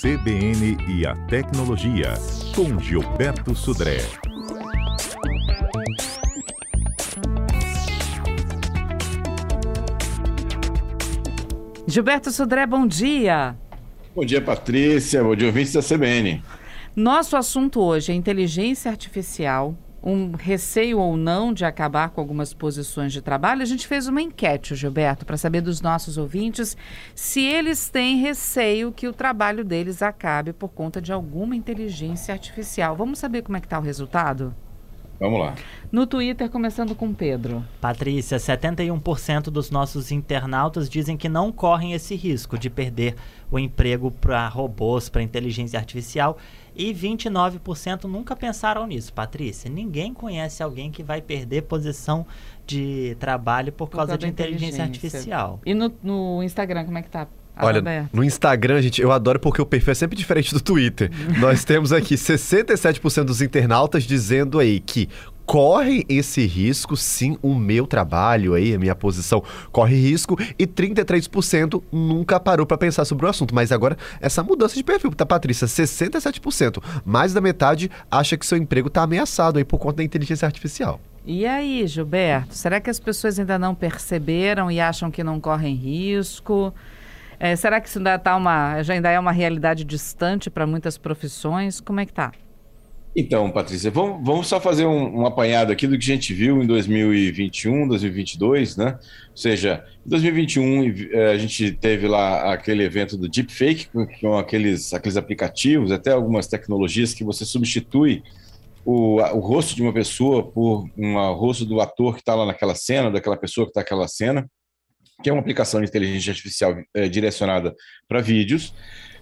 CBN e a Tecnologia, com Gilberto Sudré. Gilberto Sudré, bom dia. Bom dia, Patrícia. Bom dia, ouvintes da CBN. Nosso assunto hoje é inteligência artificial, um receio ou não de acabar com algumas posições de trabalho. A gente fez uma enquete, Gilberto, para saber dos nossos ouvintes se eles têm receio que o trabalho deles acabe por conta de alguma inteligência artificial. Vamos saber como é que está o resultado? Vamos lá. No Twitter, começando com Pedro. Patrícia, 71% dos nossos internautas dizem que não correm esse risco de perder o emprego para robôs, para inteligência artificial. E 29% nunca pensaram nisso. Patrícia, ninguém conhece alguém que vai perder posição de trabalho por, por causa, causa de inteligência, inteligência, artificial. E no, no Instagram, como é que tá? Olha, no Instagram, gente, eu adoro porque o perfil é sempre diferente do Twitter. Nós temos aqui 67% dos internautas dizendo aí que corre esse risco, sim, o meu trabalho aí, a minha posição corre risco, e 33% nunca parou para pensar sobre o assunto. Mas agora, essa mudança de perfil, tá, Patrícia? 67%, mais da metade acha que seu emprego está ameaçado aí por conta da inteligência artificial. E aí, Gilberto, será que as pessoas ainda não perceberam e acham que não correm risco? É, será que isso ainda, tá uma, já ainda é uma realidade distante para muitas profissões? Como é que está? Então, Patrícia, vamos, vamos só fazer um, um, apanhado aqui do que a gente viu em 2021, 2022, né? Ou seja, em 2021 eh, a gente teve lá aquele evento do deepfake, com, com aqueles, aqueles aplicativos, até algumas tecnologias que você substitui o, o rosto de uma pessoa por um rosto do ator que está lá naquela cena, daquela pessoa que está naquela cena que é uma aplicação de inteligência artificial é, direcionada para vídeos.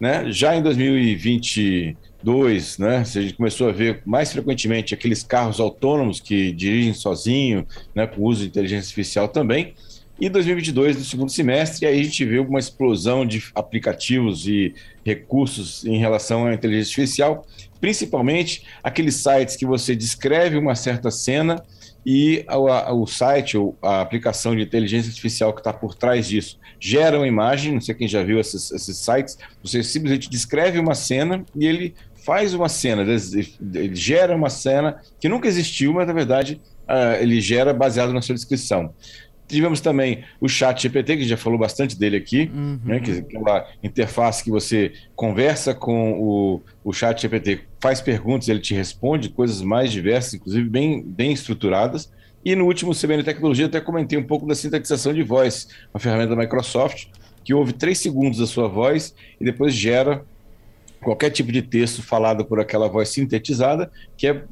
Né? Já em 2022, né, a gente começou a ver mais frequentemente aqueles carros autônomos que dirigem sozinho, né, com uso de inteligência artificial também. E 2022, no segundo semestre, aí a gente viu uma explosão de aplicativos e recursos em relação à inteligência artificial, principalmente aqueles sites que você descreve uma certa cena e o site, a aplicação de inteligência artificial que está por trás disso, gera uma imagem, não sei quem já viu esses, esses sites, você simplesmente descreve uma cena e ele faz uma cena, ele gera uma cena que nunca existiu, mas na verdade uh, ele gera baseado na sua descrição. Tivemos também o chat GPT, que já falou bastante dele aqui, uhum. né, que é aquela interface que você conversa com o, o chat GPT, faz perguntas, ele te responde, coisas mais diversas, inclusive bem, bem estruturadas. E no último CBN Tecnologia até comentei um pouco da sintetização de voz, uma ferramenta da Microsoft, que ouve três segundos da sua voz e depois gera qualquer tipo de texto falado por aquela voz sintetizada, que é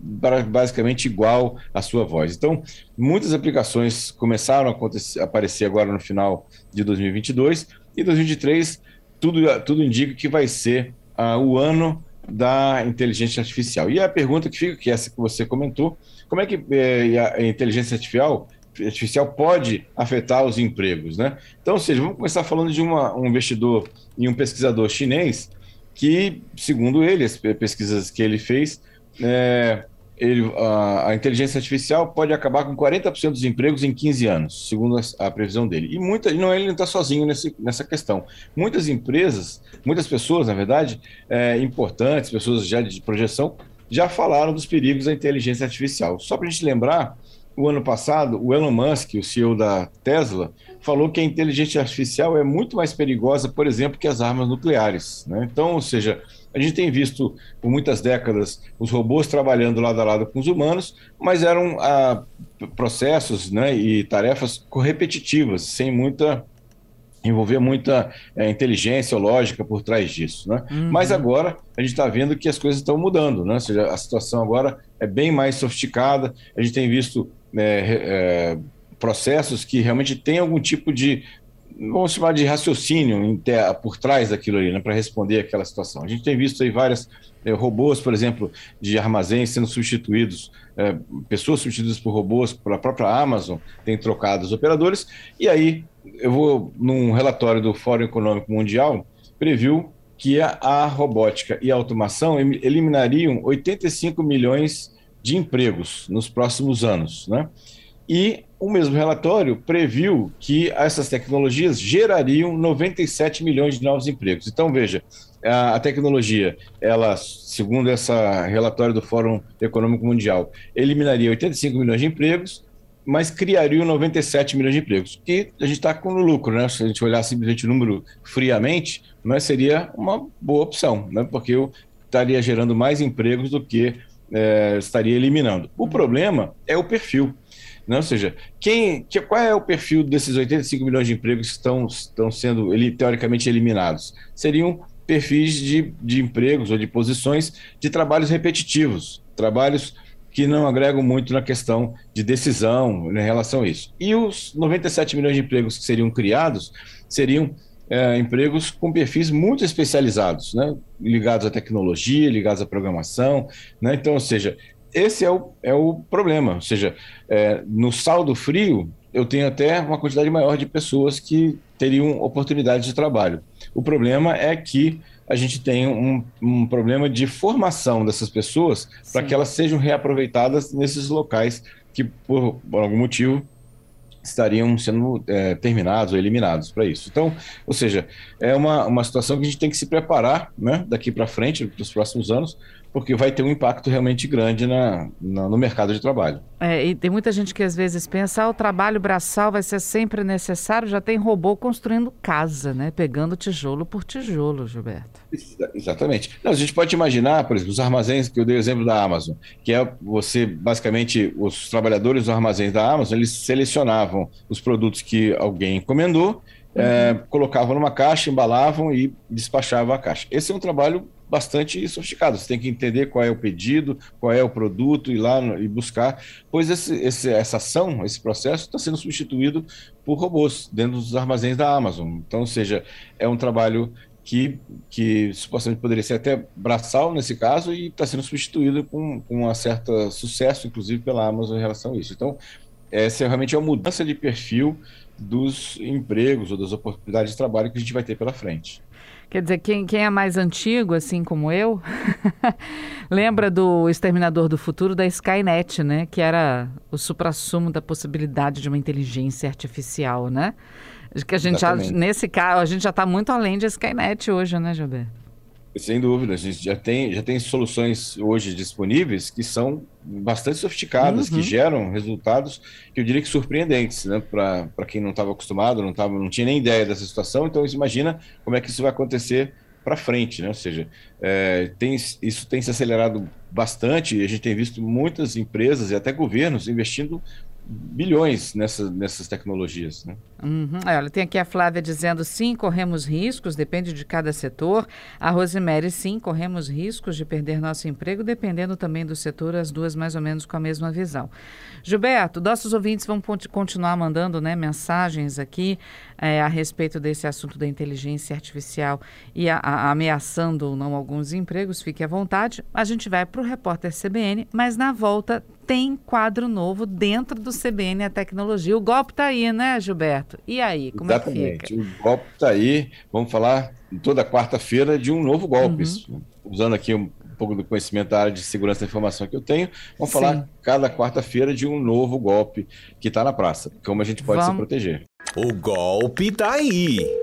basicamente igual à sua voz. Então, muitas aplicações começaram a aparecer agora no final de 2022 e 2023 tudo, tudo indica que vai ser uh, o ano da inteligência artificial. E a pergunta que fica, que é essa que você comentou, como é que eh, a inteligência artificial artificial pode afetar os empregos, né? Então, ou seja, vamos começar falando de uma, um investidor e um pesquisador chinês que, segundo ele, as pesquisas que ele fez, é, ele, a, a, inteligência artificial pode acabar com 40% dos empregos em 15 anos, segundo a, a previsão dele. E muita, não ele não está sozinho nesse, nessa questão. Muitas empresas, muitas pessoas, na verdade, é, importantes, pessoas já de projeção, já falaram dos perigos da inteligência artificial. Só para a gente lembrar, o ano passado, o Elon Musk, o CEO da Tesla, falou que a inteligência artificial é muito mais perigosa, por exemplo, que as armas nucleares. Né? Então, ou seja, a gente tem visto por muitas décadas os robôs trabalhando lado a lado com os humanos, mas eram ah, processos né, e tarefas repetitivas, sem muita envolver muita é, inteligência lógica por trás disso, né? Uhum. Mas agora a gente está vendo que as coisas estão mudando, né? Ou seja, a situação agora é bem mais sofisticada. A gente tem visto é, é, processos que realmente têm algum tipo de, vamos chamar de raciocínio por trás daquilo ali, né, para responder aquela situação. A gente tem visto aí várias é, robôs, por exemplo, de armazéns sendo substituídos, é, pessoas substituídas por robôs, pela própria Amazon tem trocado os operadores, e aí eu vou, num relatório do Fórum Econômico Mundial, previu que a, a robótica e a automação eliminariam 85 milhões de empregos nos próximos anos, né? E o mesmo relatório previu que essas tecnologias gerariam 97 milhões de novos empregos. Então, veja, a, tecnologia, ela, segundo esse relatório do Fórum Econômico Mundial, eliminaria 85 milhões de empregos, mas criaria 97 milhões de empregos. E a gente está com lucro, né? Se a gente olhar simplesmente o número friamente, mas seria uma boa opção, né? Porque eu estaria gerando mais empregos do que é, estaria eliminando. O problema é o perfil. Né? Ou seja, quem, que, qual é o perfil desses 85 milhões de empregos que estão, estão sendo ele, teoricamente eliminados? Seriam perfis de, de empregos ou de posições de trabalhos repetitivos, trabalhos que não agregam muito na questão de decisão em relação a isso. E os 97 milhões de empregos que seriam criados seriam é, empregos com perfis muito especializados, né? ligados à tecnologia, ligados à programação. Né? Então, ou seja, esse é o, é o problema. Ou seja, é, no saldo frio, eu tenho até uma quantidade maior de pessoas que teriam oportunidade de trabalho. O problema é que a gente tem um, um problema de formação dessas pessoas para que elas sejam reaproveitadas nesses locais que, por, por algum motivo, estariam sendo é, terminados ou eliminados para isso. Então, ou seja, é uma, uma situação que a gente tem que se preparar né, daqui para frente, para os próximos anos, porque vai ter um impacto realmente grande na, na, no mercado de trabalho. É, e tem muita gente que às vezes pensa, ah, o trabalho braçal vai ser sempre necessário, já tem robô construindo casa, né? Pegando tijolo por tijolo, Gilberto. Exatamente. Não, a gente pode imaginar, por exemplo, os armazéns, que eu dei o exemplo da Amazon, que é você, basicamente, os trabalhadores dos armazéns da Amazon, eles selecionavam os produtos que alguém encomendou, uhum. é, colocavam numa caixa, embalavam e despachavam a caixa. Esse é um trabalho bastante sofisticado. Você tem que entender qual é o pedido, qual é o produto, ir lá e buscar, pois esse, esse, essa ação, esse processo está sendo substituído por robôs dentro dos armazéns da Amazon. Então, ou seja, é um trabalho que, que supostamente poderia ser até braçal nesse caso e está sendo substituído com, com um certo sucesso, inclusive pela Amazon em relação a isso. Então, essa é realmente uma mudança de perfil dos empregos ou das oportunidades de trabalho que a gente vai ter pela frente. Quer dizer, quem, quem é mais antigo, assim como eu, lembra do Exterminador do Futuro da Skynet, né? Que era o suprassumo da possibilidade de uma inteligência artificial, né? Que a gente já, nesse caso, a gente já está muito além de Skynet hoje, né, Gilberto? Sem dúvida, a gente já tem, já tem soluções hoje disponíveis que são bastante sofisticadas, uhum. que geram resultados que eu diria que surpreendentes, né? Para quem não estava acostumado, não, tava, não tinha nem ideia dessa situação, então você imagina como é que isso vai acontecer para frente, né? Ou seja, é, tem, isso tem se acelerado bastante e a gente tem visto muitas empresas e até governos investindo bilhões nessa, nessas tecnologias. Né? Uhum. Olha, tem aqui a Flávia dizendo sim, corremos riscos, depende de cada setor. A Rosemary, sim, corremos riscos de perder nosso emprego, dependendo também do setor, as duas mais ou menos com a mesma visão. Gilberto, nossos ouvintes vão continuar mandando né, mensagens aqui é, a respeito desse assunto da inteligência artificial e a, a, ameaçando ou não alguns empregos, fique à vontade. A gente vai para o repórter CBN, mas na volta tem quadro novo dentro do CBN a tecnologia. O golpe está aí, né, Gilberto? E aí, como Exatamente. é que fica? O golpe está aí. Vamos falar toda quarta-feira de um novo golpe. Uhum. Usando aqui um pouco do conhecimento da área de segurança da informação que eu tenho, vamos Sim. falar cada quarta-feira de um novo golpe que está na praça. Como a gente pode vamos. se proteger. O golpe está aí.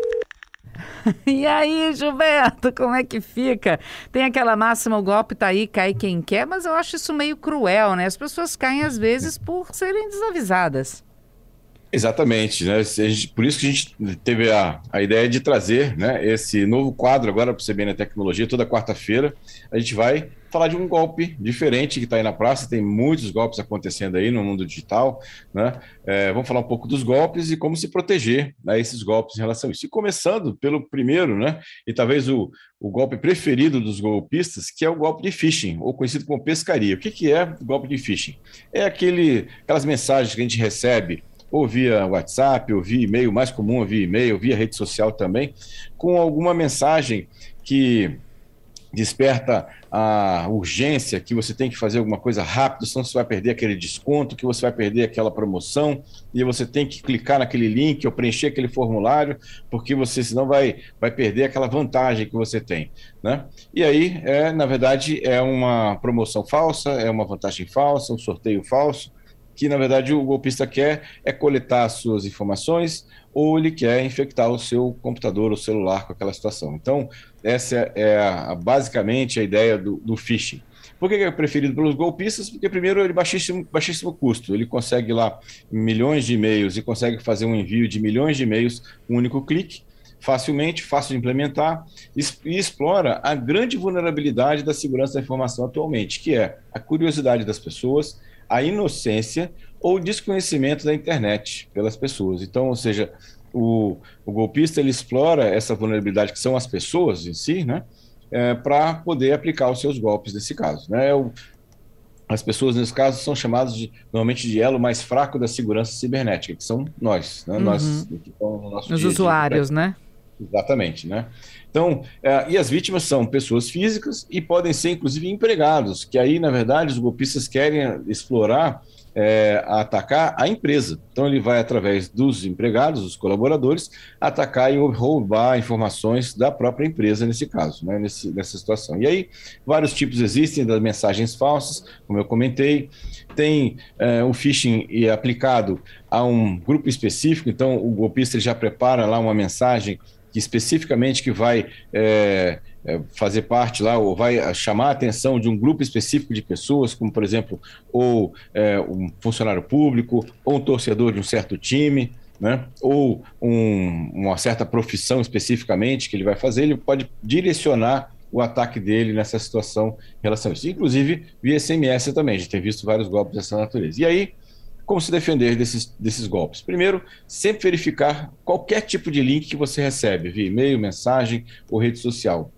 E aí, Gilberto, como é que fica? Tem aquela máxima, o golpe tá aí, cai quem quer, mas eu acho isso meio cruel, né? As pessoas caem às vezes por serem desavisadas. Exatamente, né? Por isso que a gente teve a, a ideia de trazer né, esse novo quadro agora para o CBN Tecnologia, toda quarta-feira. A gente vai falar de um golpe diferente que está aí na praça, tem muitos golpes acontecendo aí no mundo digital, né? É, vamos falar um pouco dos golpes e como se proteger a né, esses golpes em relação a isso. E começando pelo primeiro, né? E talvez o, o golpe preferido dos golpistas, que é o golpe de phishing, ou conhecido como pescaria. O que, que é o golpe de phishing? É aquele, aquelas mensagens que a gente recebe ou via WhatsApp, ou via e-mail, mais comum via e-mail, via rede social também, com alguma mensagem que desperta a urgência que você tem que fazer alguma coisa rápido, senão você vai perder aquele desconto, que você vai perder aquela promoção, e você tem que clicar naquele link ou preencher aquele formulário, porque você senão vai, vai perder aquela vantagem que você tem. Né? E aí, é, na verdade, é uma promoção falsa, é uma vantagem falsa, um sorteio falso, que na verdade o golpista quer é coletar as suas informações ou ele quer infectar o seu computador ou celular com aquela situação. Então, essa é a, basicamente a ideia do, do phishing. Por que é preferido pelos golpistas? Porque, primeiro, ele baixíssimo, baixíssimo custo. Ele consegue lá milhões de e-mails e consegue fazer um envio de milhões de e-mails um único clique, facilmente, fácil de implementar, e explora a grande vulnerabilidade da segurança da informação atualmente, que é a curiosidade das pessoas, a inocência ou desconhecimento da internet pelas pessoas. Então, ou seja, o, o golpista ele explora essa vulnerabilidade que são as pessoas em si, né? É, para poder aplicar os seus golpes nesse caso. Né? O, as pessoas, nesse caso, são chamadas de, normalmente de elo mais fraco da segurança cibernética, que são nós, né? Uhum. nós que no nosso Os usuários, né? Exatamente, né? Então, é, e as vítimas são pessoas físicas e podem ser, inclusive, empregados, que aí, na verdade, os golpistas querem explorar é, atacar a empresa. Então, ele vai, através dos empregados, dos colaboradores, atacar e roubar informações da própria empresa, nesse caso, né, nesse, nessa situação. E aí, vários tipos existem das mensagens falsas, como eu comentei. Tem é, o phishing aplicado a um grupo específico, então o golpista já prepara lá uma mensagem que especificamente que vai é, é, fazer parte lá, ou vai chamar a atenção de um grupo específico de pessoas, como, por exemplo, ou é, um funcionário público, ou um torcedor de um certo time, né? ou um, uma certa profissão especificamente que ele vai fazer, ele pode direcionar o ataque dele nessa situação em relação a isso. Inclusive, via SMS também, a gente tem visto vários golpes dessa natureza. E aí, como se defender desses, desses golpes? Primeiro, sempre verificar qualquer tipo de link que você recebe, via e-mail, mensagem ou rede social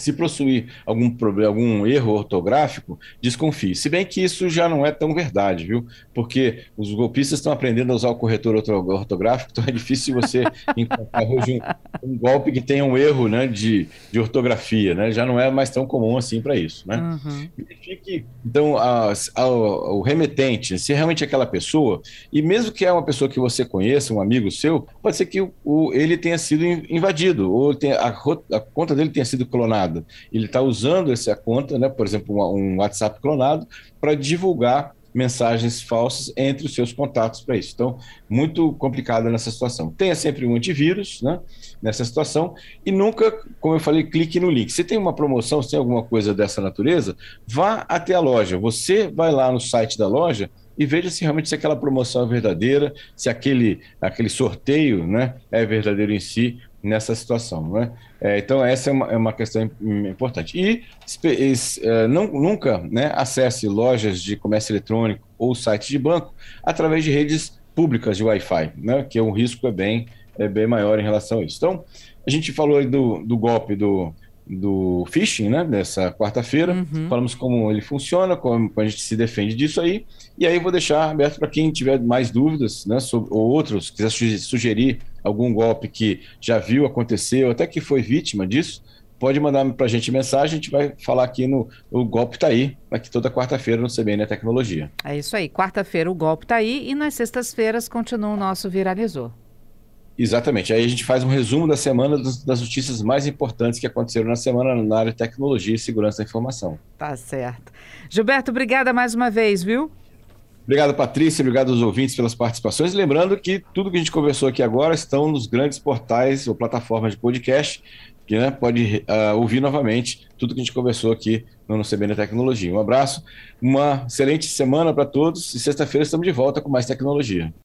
se possuir algum problema, algum erro ortográfico, desconfie. Se bem que isso já não é tão verdade, viu? Porque os golpistas estão aprendendo a usar o corretor ortográfico, então é difícil você encontrar hoje um, um, golpe que tenha um erro né, de, de ortografia, né? Já não é mais tão comum assim para isso, né? Uhum. Verifique, então, a, a, o remetente, se realmente é aquela pessoa, e mesmo que é uma pessoa que você conheça, um amigo seu, pode ser que o, o ele tenha sido invadido, ou tenha, a, a conta dele tenha sido clonada clonada. Ele está usando essa conta, né, por exemplo, um WhatsApp clonado, para divulgar mensagens falsas entre os seus contatos para isso. Então, muito complicado nessa situação. Tenha sempre um antivírus né, nessa situação e nunca, como eu falei, clique no link. Se tem uma promoção, se tem alguma coisa dessa natureza, vá até a loja. Você vai lá no site da loja e veja se realmente se aquela promoção é verdadeira, se aquele, aquele sorteio né, é verdadeiro em si nessa situação. Né? É, então, essa é uma, é uma questão importante. E é, não, nunca né, acesse lojas de comércio eletrônico ou sites de banco através de redes públicas de Wi-Fi, né, que o risco é bem, é bem maior em relação a isso. Então, a gente falou do, do golpe do, do phishing, né, dessa quarta-feira. Uhum. Falamos como ele funciona, como a gente se defende disso aí. E aí vou deixar aberto para quem tiver mais dúvidas, né, sobre, ou outros, quiser sugerir algum golpe que já viu acontecer, ou até que foi vítima disso, pode mandar para a gente mensagem, a gente vai falar aqui no O Golpe Tá Aí, aqui toda quarta-feira no CBN Tecnologia. É isso aí, quarta-feira o Golpe Tá Aí e nas sextas-feiras continua o nosso Viralizou. Exatamente, aí a gente faz um resumo da semana das notícias mais importantes que aconteceram na semana na área de tecnologia e segurança da informação. Tá certo. Gilberto, obrigada mais uma vez, viu? Obrigado, Patrícia. Obrigado aos ouvintes pelas participações. Lembrando que tudo que a gente conversou aqui agora estão nos grandes portais ou plataformas de podcast, que né, pode uh, ouvir novamente tudo que a gente conversou aqui no CBN Tecnologia. Um abraço, uma excelente semana para todos e sexta-feira estamos de volta com mais tecnologia.